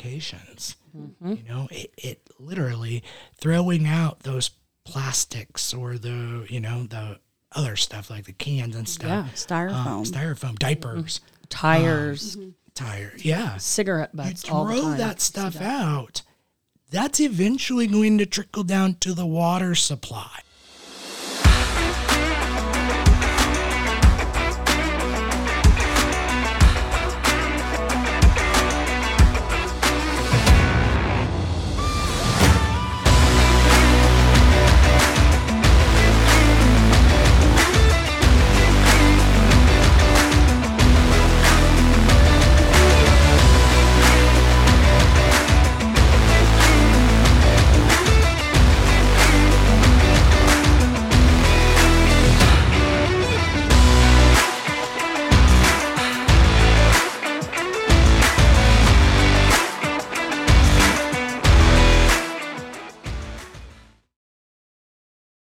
applications. You know, it, it literally throwing out those plastics or the you know the other stuff like the cans and stuff. Yeah, styrofoam. um, styrofoam, diapers, mm-hmm. Tires, um, tire. Yeah, cigarette butts, all that stuff out. That's eventually going to trickle down to the water supply.